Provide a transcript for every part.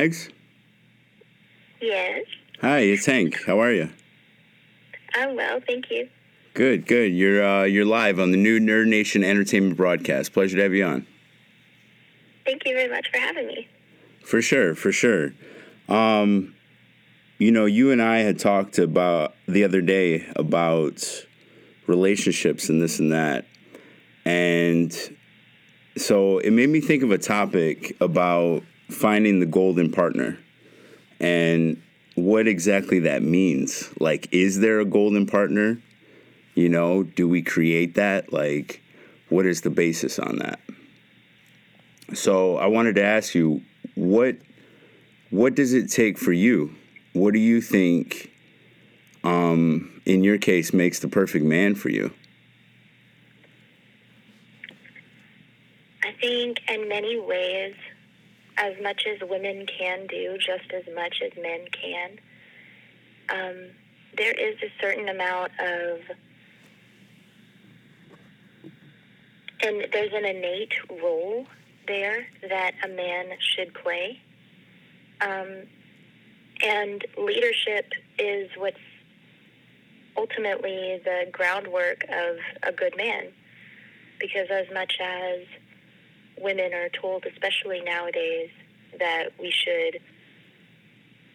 Mags. Yes, Hi, it's Hank. How are you? I'm well, thank you. Good, good. You're uh, you're live on the new Nerd Nation Entertainment broadcast. Pleasure to have you on. Thank you very much for having me. For sure, for sure. Um, you know, you and I had talked about the other day about relationships and this and that, and so it made me think of a topic about finding the golden partner and what exactly that means. Like, is there a golden partner? You know, do we create that? Like, what is the basis on that? So I wanted to ask you, what what does it take for you? What do you think, um, in your case, makes the perfect man for you? I think in many ways, as much as women can do, just as much as men can, um, there is a certain amount of, and there's an innate role there that a man should play. Um, and leadership is what's ultimately the groundwork of a good man. Because as much as women are told, especially nowadays, that we should.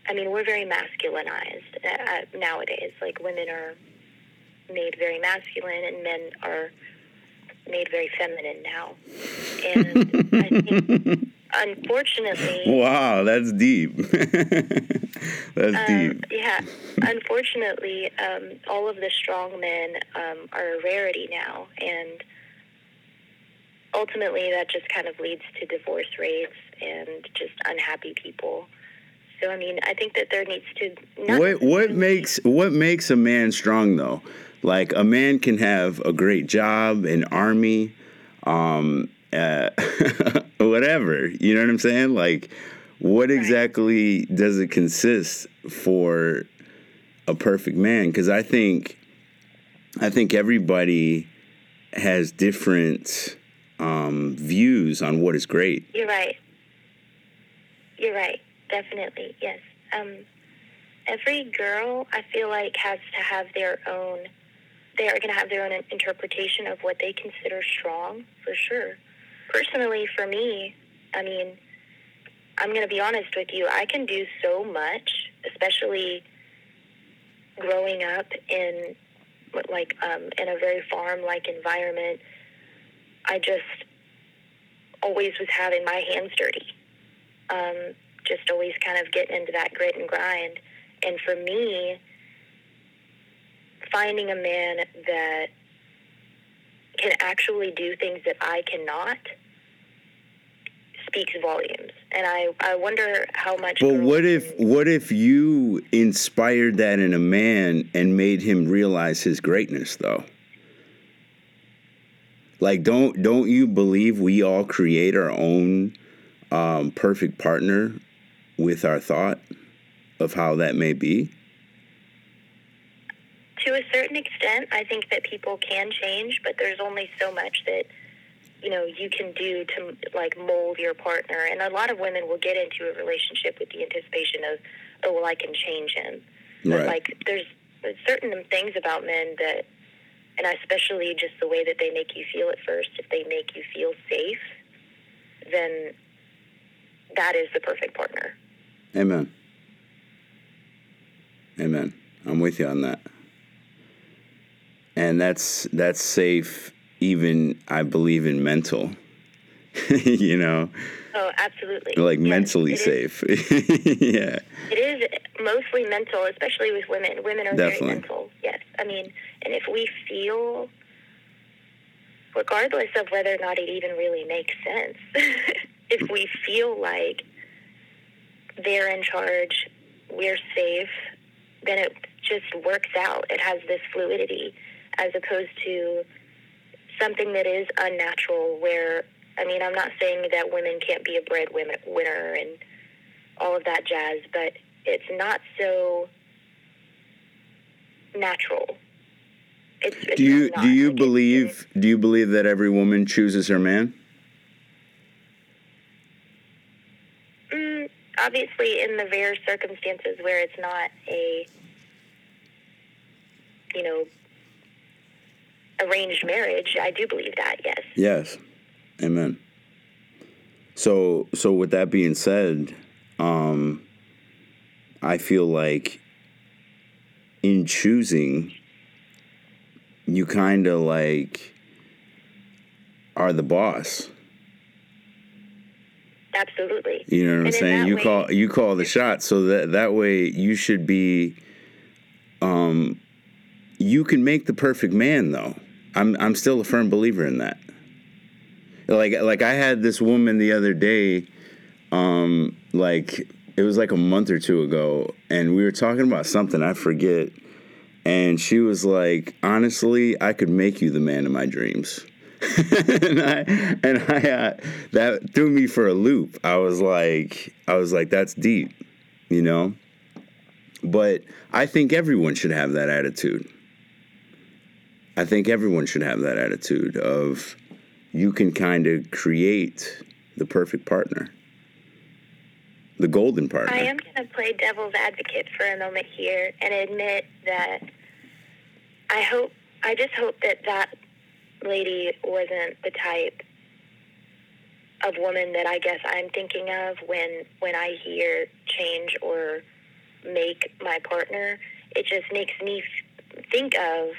I mean, we're very masculinized uh, nowadays. Like, women are made very masculine, and men are made very feminine now. And I think, unfortunately. Wow, that's deep. that's Um, deep. yeah, unfortunately, um, all of the strong men um, are a rarity now, and ultimately that just kind of leads to divorce rates and just unhappy people. So, I mean, I think that there needs to. What what makes what makes a man strong though? Like a man can have a great job, an army, um, uh, whatever. You know what I'm saying? Like, what exactly does it consist for a perfect man? Because I think, I think everybody has different um, views on what is great. You're right. You're right. Definitely. Yes. Um, every girl, I feel like, has to have their own. They are going to have their own interpretation of what they consider strong, for sure. Personally, for me, I mean, I'm going to be honest with you. I can do so much, especially growing up in like um, in a very farm-like environment. I just always was having my hands dirty. Um, just always kind of getting into that grit and grind. And for me, finding a man that can actually do things that I cannot speaks volumes. And I, I wonder how much. But girls what if what if you inspired that in a man and made him realize his greatness though? Like don't don't you believe we all create our own um, perfect partner with our thought of how that may be? to a certain extent, I think that people can change, but there's only so much that you know you can do to like mold your partner. And a lot of women will get into a relationship with the anticipation of, oh well, I can change him. But Right. like there's there's certain things about men that, and especially just the way that they make you feel at first. If they make you feel safe, then that is the perfect partner. Amen. Amen. I'm with you on that. And that's that's safe even I believe in mental. you know, Oh, absolutely. like Yes, mentally safe. yeah. It is mostly mental, especially with women. Women are Definitely. very mental. Yes, I mean, and if we feel, regardless of whether or not it even really makes sense, if we feel like they're in charge, we're safe, then it just works out. It has this fluidity, as opposed to something that is unnatural. Where I mean, I'm not saying that women can't be a breadwinner and all of that jazz, but it's not so natural. It's, it's Do you do you Like, believe do you believe that every woman chooses her man? obviously, in the rare circumstances where it's not a, you know, arranged marriage, I do believe that. Yes. Yes. Amen. So, so with that being said, um, I feel like in choosing, you kind of like are the boss. Absolutely. You know what I'm saying? You way- call you call the shots, so that that way you should be. Um, you can make the perfect man, though. I'm I'm still a firm believer in that. Like like I had this woman the other day, um, like it was like a month or two ago, and we were talking about something I forget, and she was like, honestly, I could make you the man of my dreams. and I and I uh, that threw me for a loop. I was like, I was like, that's deep, you know. But I think everyone should have that attitude. I think everyone should have that attitude of you can kind of create the perfect partner, the golden partner. I am going to play devil's advocate for a moment here and admit that I hope, I just hope that that lady wasn't the type of woman that I guess I'm thinking of when when I hear change or make my partner. It just makes me think of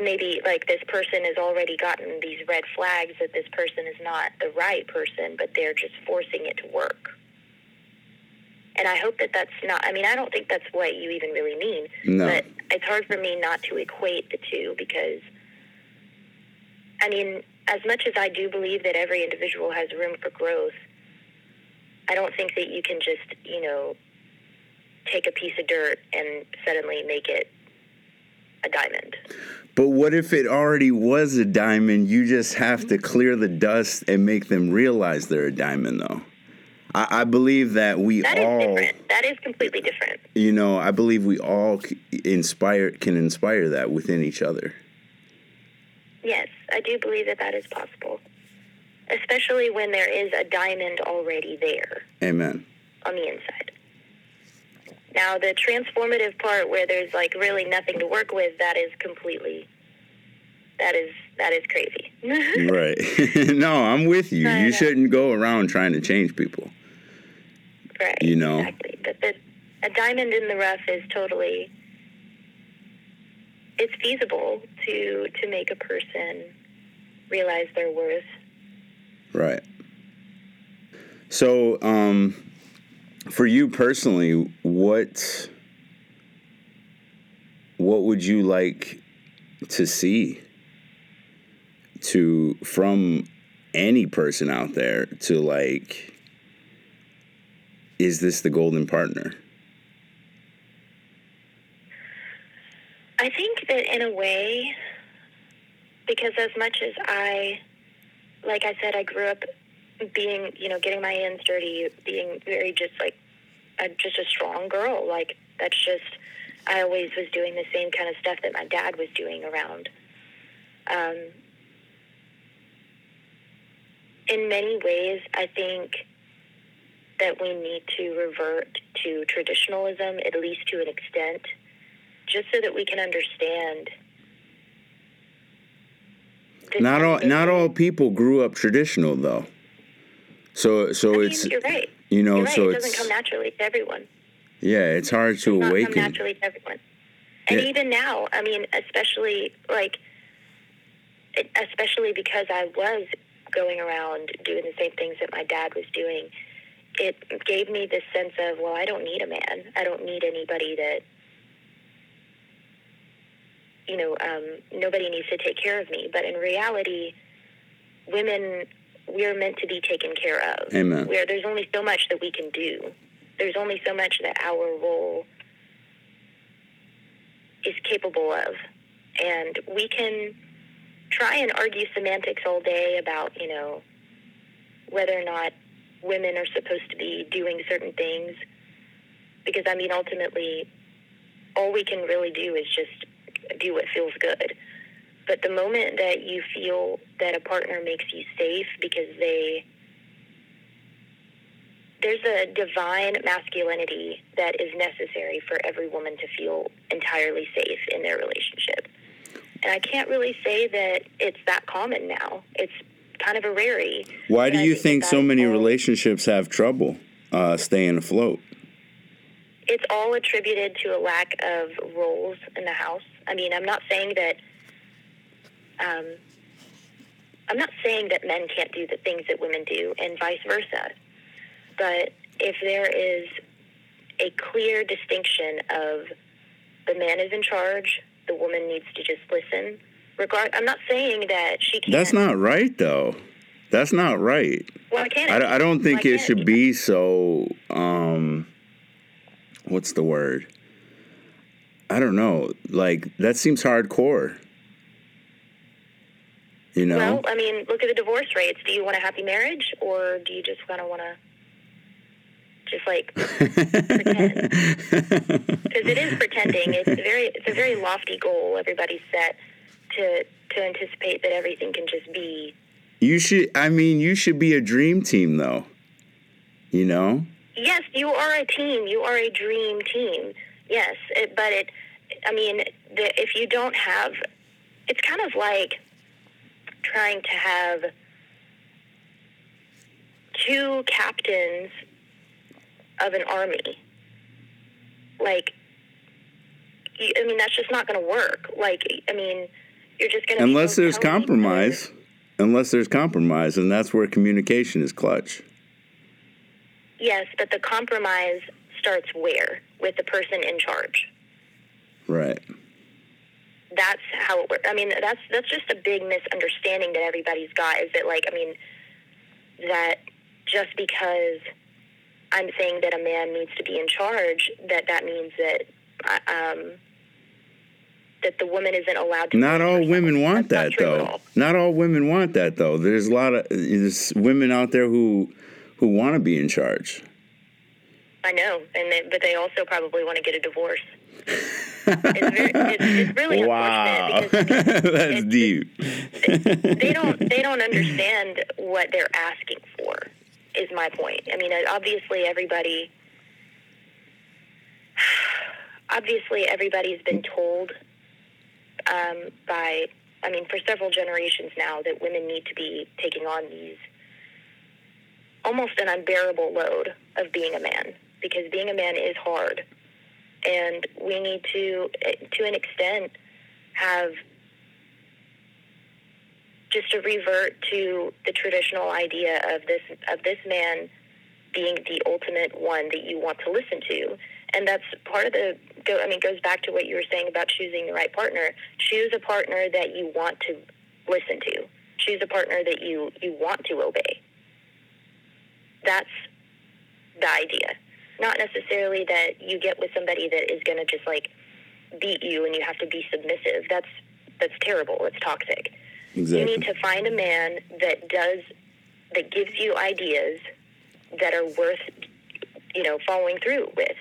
maybe like this person has already gotten these red flags that this person is not the right person, but they're just forcing it to work. And I hope that that's not, I mean, I don't think that's what you even really mean. No. But it's hard for me not to equate the two because, I mean, as much as I do believe that every individual has room for growth, I don't think that you can just, you know, take a piece of dirt and suddenly make it a diamond. But what if it already was a diamond? You just have to clear the dust and make them realize they're a diamond, though. I, I believe that we That is all, different. That is completely different. you know, I believe we all inspire can inspire that within each other. Yes, I do believe that that is possible, especially when there is a diamond already there Amen. on the inside. Now, the transformative part where there's like really nothing to work with, that is completely, that is that is crazy. Right. no, I'm with you. You shouldn't go around trying to change people. right. You know. exactly. But the, a diamond in the rough is totally. It's feasible to to make a person realize their worth. Right. So, um, for you personally, what what would you like to see to from any person out there to like is this the golden partner? I think that in a way, because as much as I, like I said, I grew up being, you know, getting my hands dirty, being very just like, a, just a strong girl. Like that's just, I always was doing the same kind of stuff that my dad was doing around. Um, in many ways, I think that we need to revert to traditionalism, at least to an extent just so that we can understand. Not all not all people grew up traditional though. So so I mean, it's you're right. you know right. so it doesn't come naturally to everyone. yeah, it's hard to It awaken. naturally to everyone. And Yeah. even now, I mean, especially like, especially because I was going around doing the same things that my dad was doing, it gave me this sense of, well, I don't need a man. I don't need anybody that, you know, um, nobody needs to take care of me. But in reality, women, we're meant to be taken care of. Amen. Where there's only so much that we can do. There's only so much that our role is capable of. And we can try and argue semantics all day about, you know, whether or not women are supposed to be doing certain things. Because, I mean, ultimately, all we can really do is just do what feels good. But the moment that you feel that a partner makes you safe because they there's a divine masculinity that is necessary for every woman to feel entirely safe in their relationship. And I can't really say that it's that common now. It's kind of a rarity. Why do you that think so many all- relationships have trouble uh, staying afloat? it's all attributed to a lack of roles in the house. I mean, I'm not saying that. Um, I'm not saying that men can't do the things that women do, and vice versa. But if there is a clear distinction of the man is in charge, the woman needs to just listen. Regard, I'm not saying that she can't. That's not right, though. That's not right. Why can't I, it? I don't think Why it should be so. Um, what's the word? I don't know. Like that seems hardcore. You know. Well, I mean, look at the divorce rates. Do you want a happy marriage, or do you just kind of want to just like pretend? Because it is pretending. It's a very, it's a very lofty goal everybody's set to to anticipate that everything can just be. you should. I mean, you should be a dream team, though. You know. Yes, you are a team. You are a dream team. Yes, it, but it. I mean, the, if you don't have, it's kind of like trying to have two captains of an army. Like, I mean, that's just not going to work. Like, I mean, you're just going to Unless there's compromise. Unless there's compromise, and that's where communication is clutch. Yes, but the compromise starts where with the person in charge. Right. That's how it works. I mean, that's that's just a big misunderstanding that everybody's got. Is that like, I mean, that just because I'm saying that a man needs to be in charge, that that means that um, that the woman isn't allowed to. Not all herself. women want That's that though. Not all women want that though. There's a lot of there's women out there who who want to be in charge. I know, and they, but they also probably want to get a divorce. it's, very, it's, it's really Wow, unfortunate because that's it's- deep. they don't they don't understand what they're asking for is my point i mean obviously everybody obviously everybody's been told um, by i mean for several generations now that women need to be taking on these almost an unbearable load of being a man because being a man is hard. And we need to to an extent have just to revert to the traditional idea of this of this man being the ultimate one that you want to listen to. And that's part of the go I mean goes back to what you were saying about choosing the right partner. Choose a partner that you want to listen to. Choose a partner that you you want to obey. That's the idea not necessarily that you get with somebody that is going to just like beat you and you have to be submissive. That's that's terrible. It's toxic. You need to find a man that does that gives you ideas that are worth you know following through with.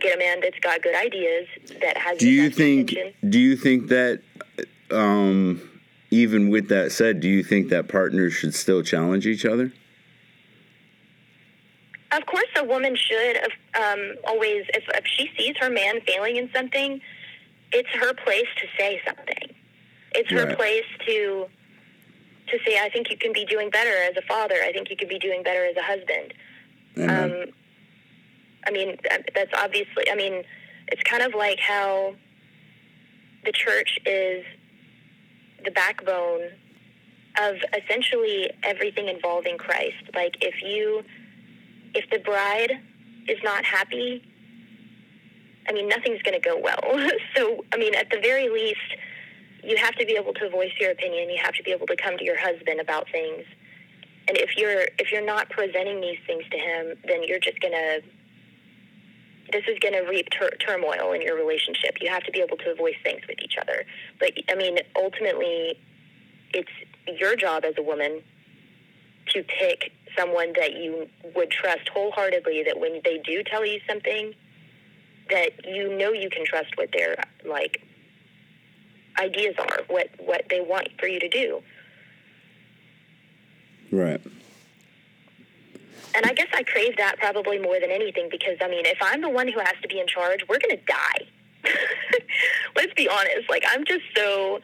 Get a man that's got good ideas that has Do you think intention. do you think that um even with that said, do you think that partners should still challenge each other? Of course, a woman should um, always, if, if she sees her man failing in something, it's her place to say something. It's her Right. place to to say, "I think you can be doing better as a father. I think you could be doing better as a husband." Amen. Um, I mean, that's obviously. I mean, it's kind of like how the church is the backbone of essentially everything involving Christ. Like, if you, if the bride is not happy, I mean, nothing's going to go well. so, I mean, at the very least, you have to be able to voice your opinion. You have to be able to come to your husband about things. And if you're if you're not presenting these things to him, then you're just gonna. This is gonna reap tur- turmoil in your relationship. You have to be able to voice things with each other. But I mean, ultimately, it's your job as a woman to pick someone that you would trust wholeheartedly. That when they do tell you something, that you know you can trust what their like ideas are, what what they want for you to do. right. And I guess I crave that probably more than anything because, I mean, if I'm the one who has to be in charge, we're going to die. Let's be honest. Like, I'm just so.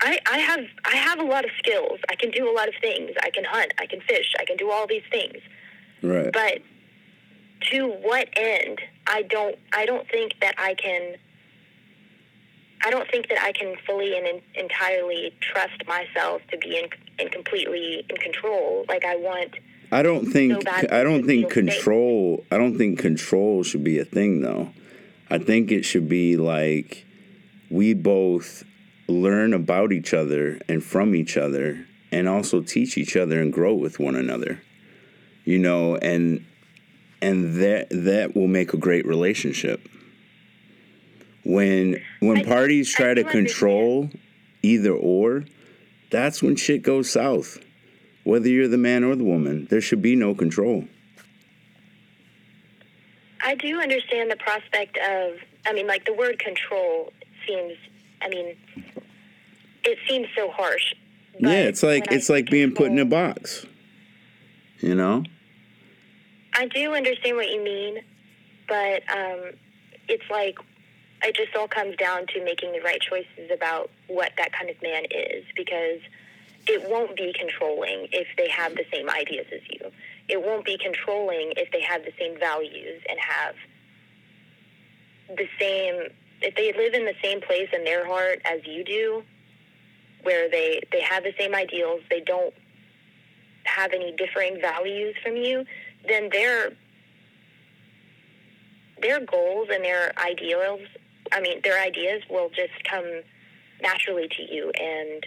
I, I have I have a lot of skills. I can do a lot of things. I can hunt. I can fish. I can do all these things. Right. But to what end? I don't I don't think that I can I don't think that I can fully and in, entirely trust myself to be in, in completely in control. Like I want. I don't think So I don't think feel safe. control I don't think control should be a thing though. I think it should be like we both learn about each other and from each other and also teach each other and grow with one another. You know, and and that that will make a great relationship. When when I- parties try to understand. control either or, that's when shit goes south. Whether you're the man or the woman, there should be no control. I do understand the prospect of. I mean, like the word control seems. I mean, it seems so harsh. yeah, it's like when I it's like being put in a box. You know? I do understand what you mean, but um, it's like it just all comes down to making the right choices about what that kind of man is because it won't be controlling if they have the same ideas as you. It won't be controlling if they have the same values and have the same if they live in the same place in their heart as you do where they they have the same ideals, they don't have any differing values from you, then their their goals and their ideals, I mean, their ideas will just come naturally to you, and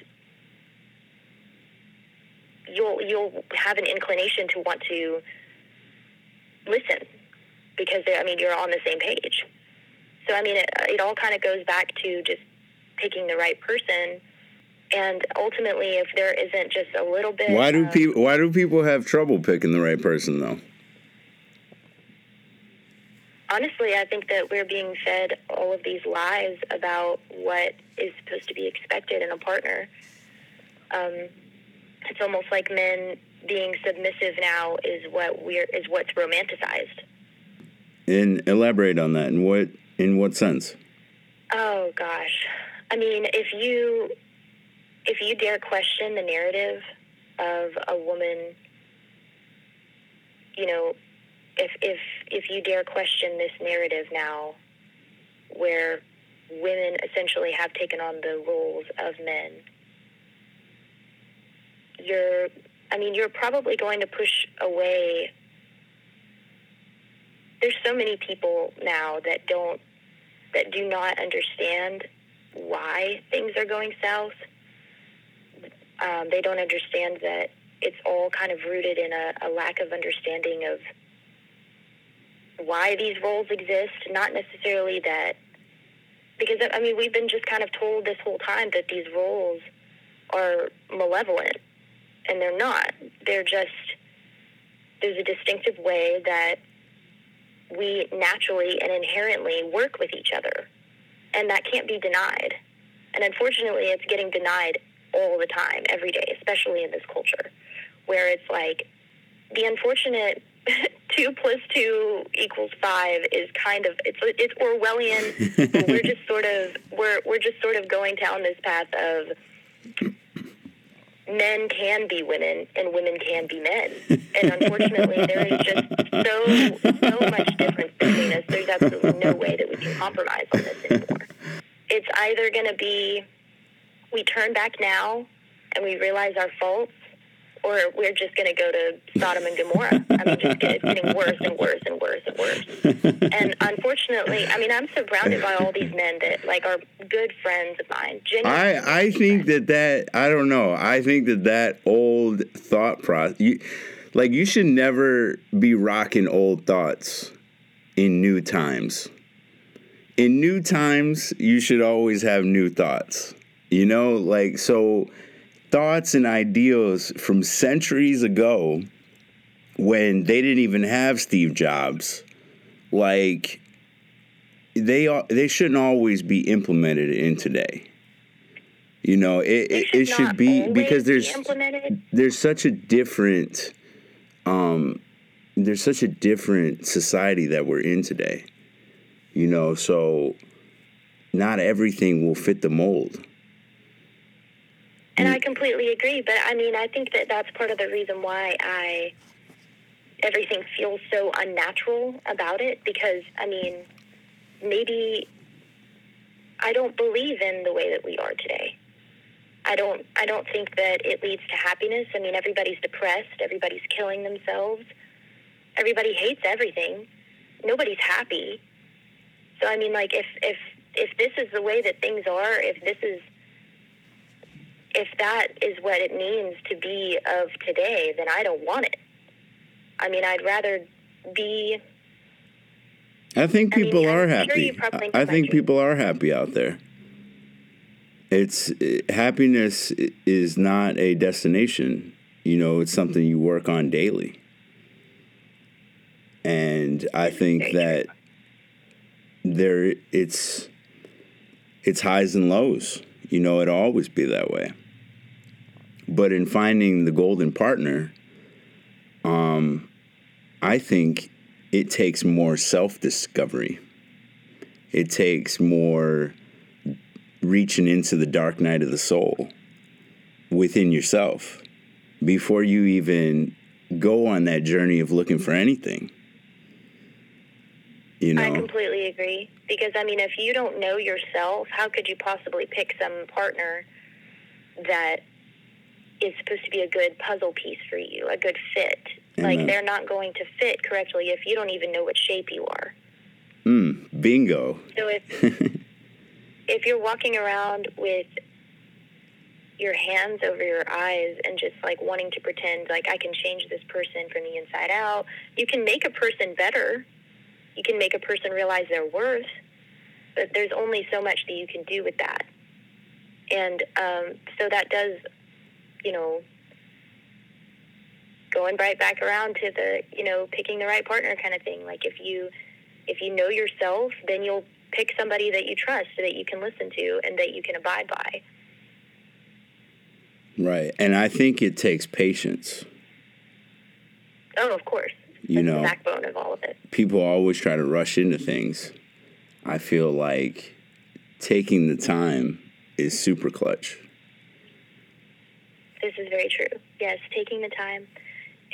you'll you'll have an inclination to want to listen because I mean you're on the same page. So I mean, it, it all kind of goes back to just picking the right person. And ultimately, if there isn't just a little bit, Why do people why do people have trouble picking the right person though? honestly, I think that we're being fed all of these lies about what is supposed to be expected in a partner. Um, it's almost like men being submissive now is what we're is what's romanticized. And elaborate on that. In what in what sense? Oh gosh, I mean, if you if you dare question the narrative of a woman, you know, if if if you dare question this narrative now, where women essentially have taken on the roles of men, you're, I mean, you're probably going to push away. There's so many people now that don't that do not understand why things are going south. Um, they don't understand that it's all kind of rooted in a, a lack of understanding of why these roles exist, not necessarily that. Because, I mean, we've been just kind of told this whole time that these roles are malevolent, and they're not. They're just, there's a distinctive way that we naturally and inherently work with each other. And that can't be denied. And unfortunately, it's getting denied all the time, every day, especially in this culture, where it's like the unfortunate two plus two equals five is kind of it's it's Orwellian. we're just sort of we're we're just sort of going down this path of men can be women and women can be men. And unfortunately, there is just so so much difference between us. There's absolutely no way that we can compromise on this anymore. It's either going to be we turn back now and we realize our faults, or we're just going to go to Sodom and Gomorrah. I mean, just get, it's getting worse and worse and worse and worse. And unfortunately, I mean, I'm surrounded by all these men that like are good friends of mine. I I think that that I don't know. I think that that old thought process, you, like you should never be rocking old thoughts in new times. In new times, you should always have new thoughts. You know, like so thoughts and ideals from centuries ago when they didn't even have Steve Jobs, like they are, they shouldn't always be implemented in today. You know, it it, it should be because there's implemented. there's such a different um, there's such a different society that we're in today. You know, so not everything will fit the mold. And I completely agree, but I mean, I think that that's part of the reason why I everything feels so unnatural about it because I mean, maybe I don't believe in the way that we are today. I don't I don't think that it leads to happiness. I mean, everybody's depressed, everybody's killing themselves. Everybody hates everything. Nobody's happy. So I mean, like if if if this is the way that things are, if this is if that is what it means to be of today, then I don't want it. I mean, I'd rather be. I think people I mean, are sure happy. probably I think people are happy out there. It's eh, happiness is not a destination. You know, it's something you work on daily. And I think that there it's it's highs and lows. You know, it'll always be that way. But in finding the golden partner, um, I think it takes more self discovery. It takes more reaching into the dark night of the soul within yourself before you even go on that journey of looking for anything. You know? I completely agree because I mean, if you don't know yourself, how could you possibly pick some partner that is supposed to be a good puzzle piece for you, a good fit? Amen. Like they're not going to fit correctly if you don't even know what shape you are. mm, bingo. So if if you're walking around with your hands over your eyes and just like wanting to pretend like I can change this person from the inside out, you can make a person better. You can make a person realize their worth, but there's only so much that you can do with that. And um, so that does, you know, going right back around to the, you know, picking the right partner kind of thing. Like if you if you know yourself, then you'll pick somebody that you trust, that you can listen to, and that you can abide by. right. And I think it takes patience. Oh, of course. You That's know, the backbone of all of it. people always try to rush into things. I feel like taking the time is super clutch. This is very true. Yes, taking the time.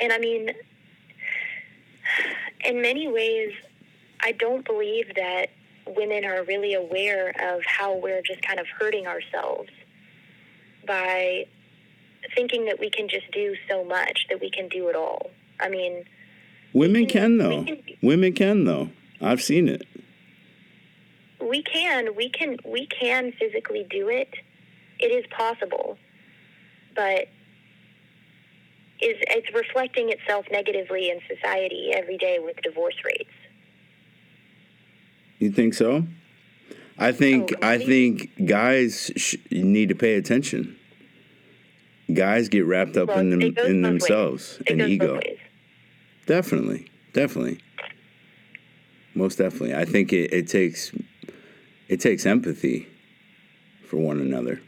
And I mean, in many ways, I don't believe that women are really aware of how we're just kind of hurting ourselves by thinking that we can just do so much, that we can do it all. I mean, Women can can- though. can- Women can though. I've seen it. we can we can we can physically do it it is possible but is it's reflecting itself negatively in society every day with divorce rates You think so? I think Oh, I think guys sh- need to pay attention. Guys get wrapped up Well, in them in themselves and ego. Definitely, definitely, most definitely. I think it, it takes it takes empathy for one another.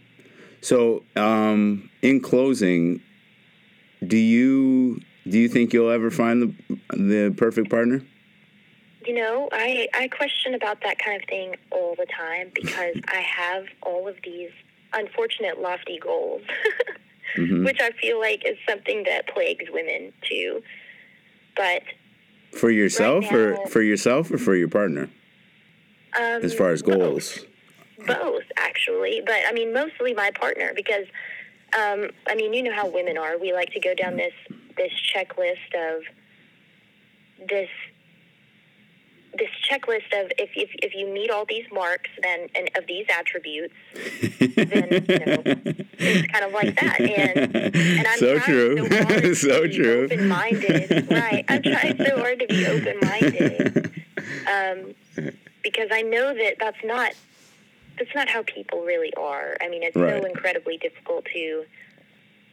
So, um, in closing, do you do you think you'll ever find the the perfect partner? you know i i question about that kind of thing all the time because i have all of these unfortunate lofty goals hmm which i feel like is something that plagues women too but For yourself, now- or for yourself, or for your partner, um, as far as both. goals. Both actually. But i mean mostly my partner because um, i mean you know how women are. We like to go down this this checklist of this this checklist of if, if, if you meet all these marks then and of these attributes then you know it's kind of like that. And and I'm so trying true, so hard to so be true. open-minded. Right. I'm trying so hard to be open-minded. Um, because I know that that's not that's not how people really are. I mean, it's Right. so incredibly difficult to.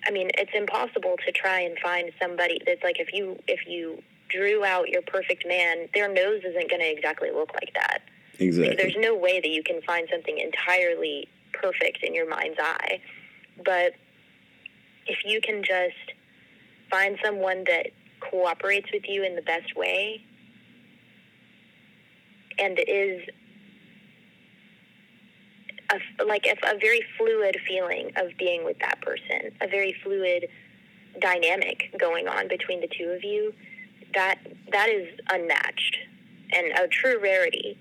I mean, it's impossible to try and find somebody that's like if you if you drew out your perfect man, their nose isn't going to exactly look like that. Like, exactly. there's no way that you can find something entirely perfect in your mind's eye. But if you can just find someone that cooperates with you in the best way and is a, like a, a very fluid feeling of being with that person, a very fluid dynamic going on between the two of you. That that is unmatched and a true rarity.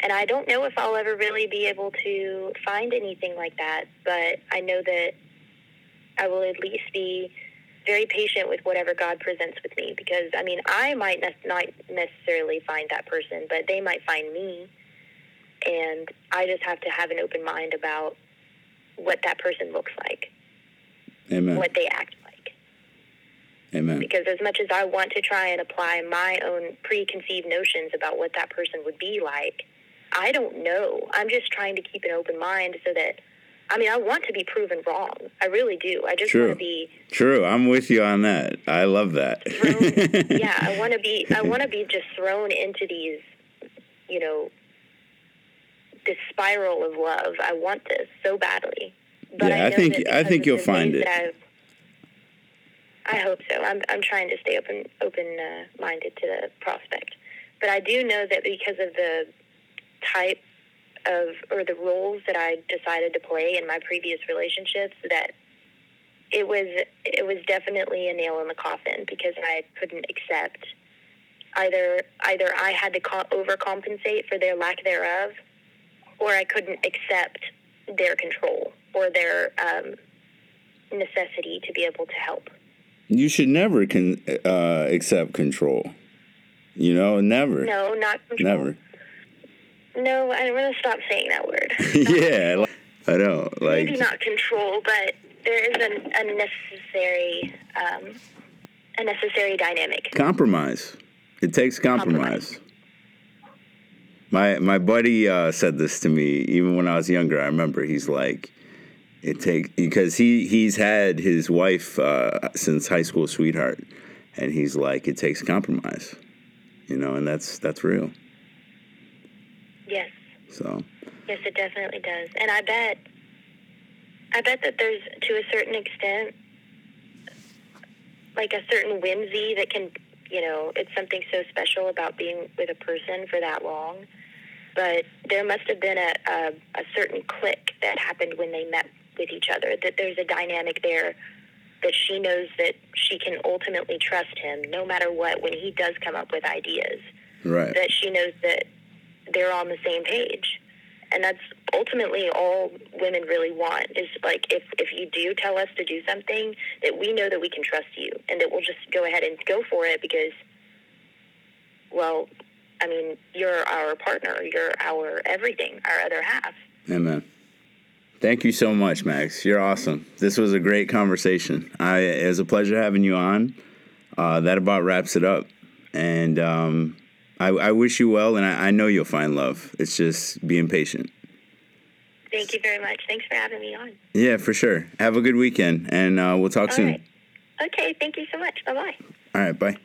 And I don't know if I'll ever really be able to find anything like that, but I know that I will at least be very patient with whatever God presents with me because I mean, I might ne- not necessarily find that person, but they might find me. And I just have to have an open mind about what that person looks like, Amen. what they act like. Amen. Because as much as I want to try and apply my own preconceived notions about what that person would be like, I don't know. I'm just trying to keep an open mind so that I mean, I want to be proven wrong. I really do. I just True. want to be True. I'm with you on that. I love that. thrown. yeah, I want to be. I want to be just thrown into these, you know, this spiral of love. I want this so badly. But Yeah, I know think- I think you'll find it. I hope so. I'm I'm trying to stay open open uh, minded to the prospect, but I do know that because of the type of or the roles that I decided to play in my previous relationships that it was it was definitely a nail in the coffin because I couldn't accept either either I had to co- overcompensate for their lack thereof or I couldn't accept their control or their um, necessity to be able to help. you should never can uh, accept control. You know, never. No, not control. Never. No, I'm going to stop saying that word. yeah, like- I know. Like Maybe not control, but there is an, a necessary um, a necessary dynamic. compromise. It takes compromise. My my buddy uh, said this to me even when I was younger. I remember he's like, it take because he he's had his wife uh, since high school sweetheart, and he's like, it takes compromise, you know, and that's that's real. Yes, So yes, it definitely does. And I bet, I bet that there's to a certain extent, like a certain whimsy that can, you know, it's something so special about being with a person for that long. But there must have been a, a, a certain click that happened when they met with each other. That there's a dynamic there that she knows that she can ultimately trust him no matter what when he does come up with ideas. right, That she knows that they're on the same page. And that's ultimately all women really want is like if, if you do tell us to do something, that we know that we can trust you and that we'll just go ahead and go for it because, well, I mean, you're our partner, you're our everything, our other half. amen. Thank you so much, Max. You're awesome. This was a great conversation. I it was a pleasure having you on. Uh, that about wraps it up, and um, I, I wish you well, and I, I know you'll find love. It's just being patient. Thank you very much. Thanks for having me on. Yeah, for sure. Have a good weekend, and uh, we'll talk All soon. right. Okay, thank you so much. Bye bye. All right, bye.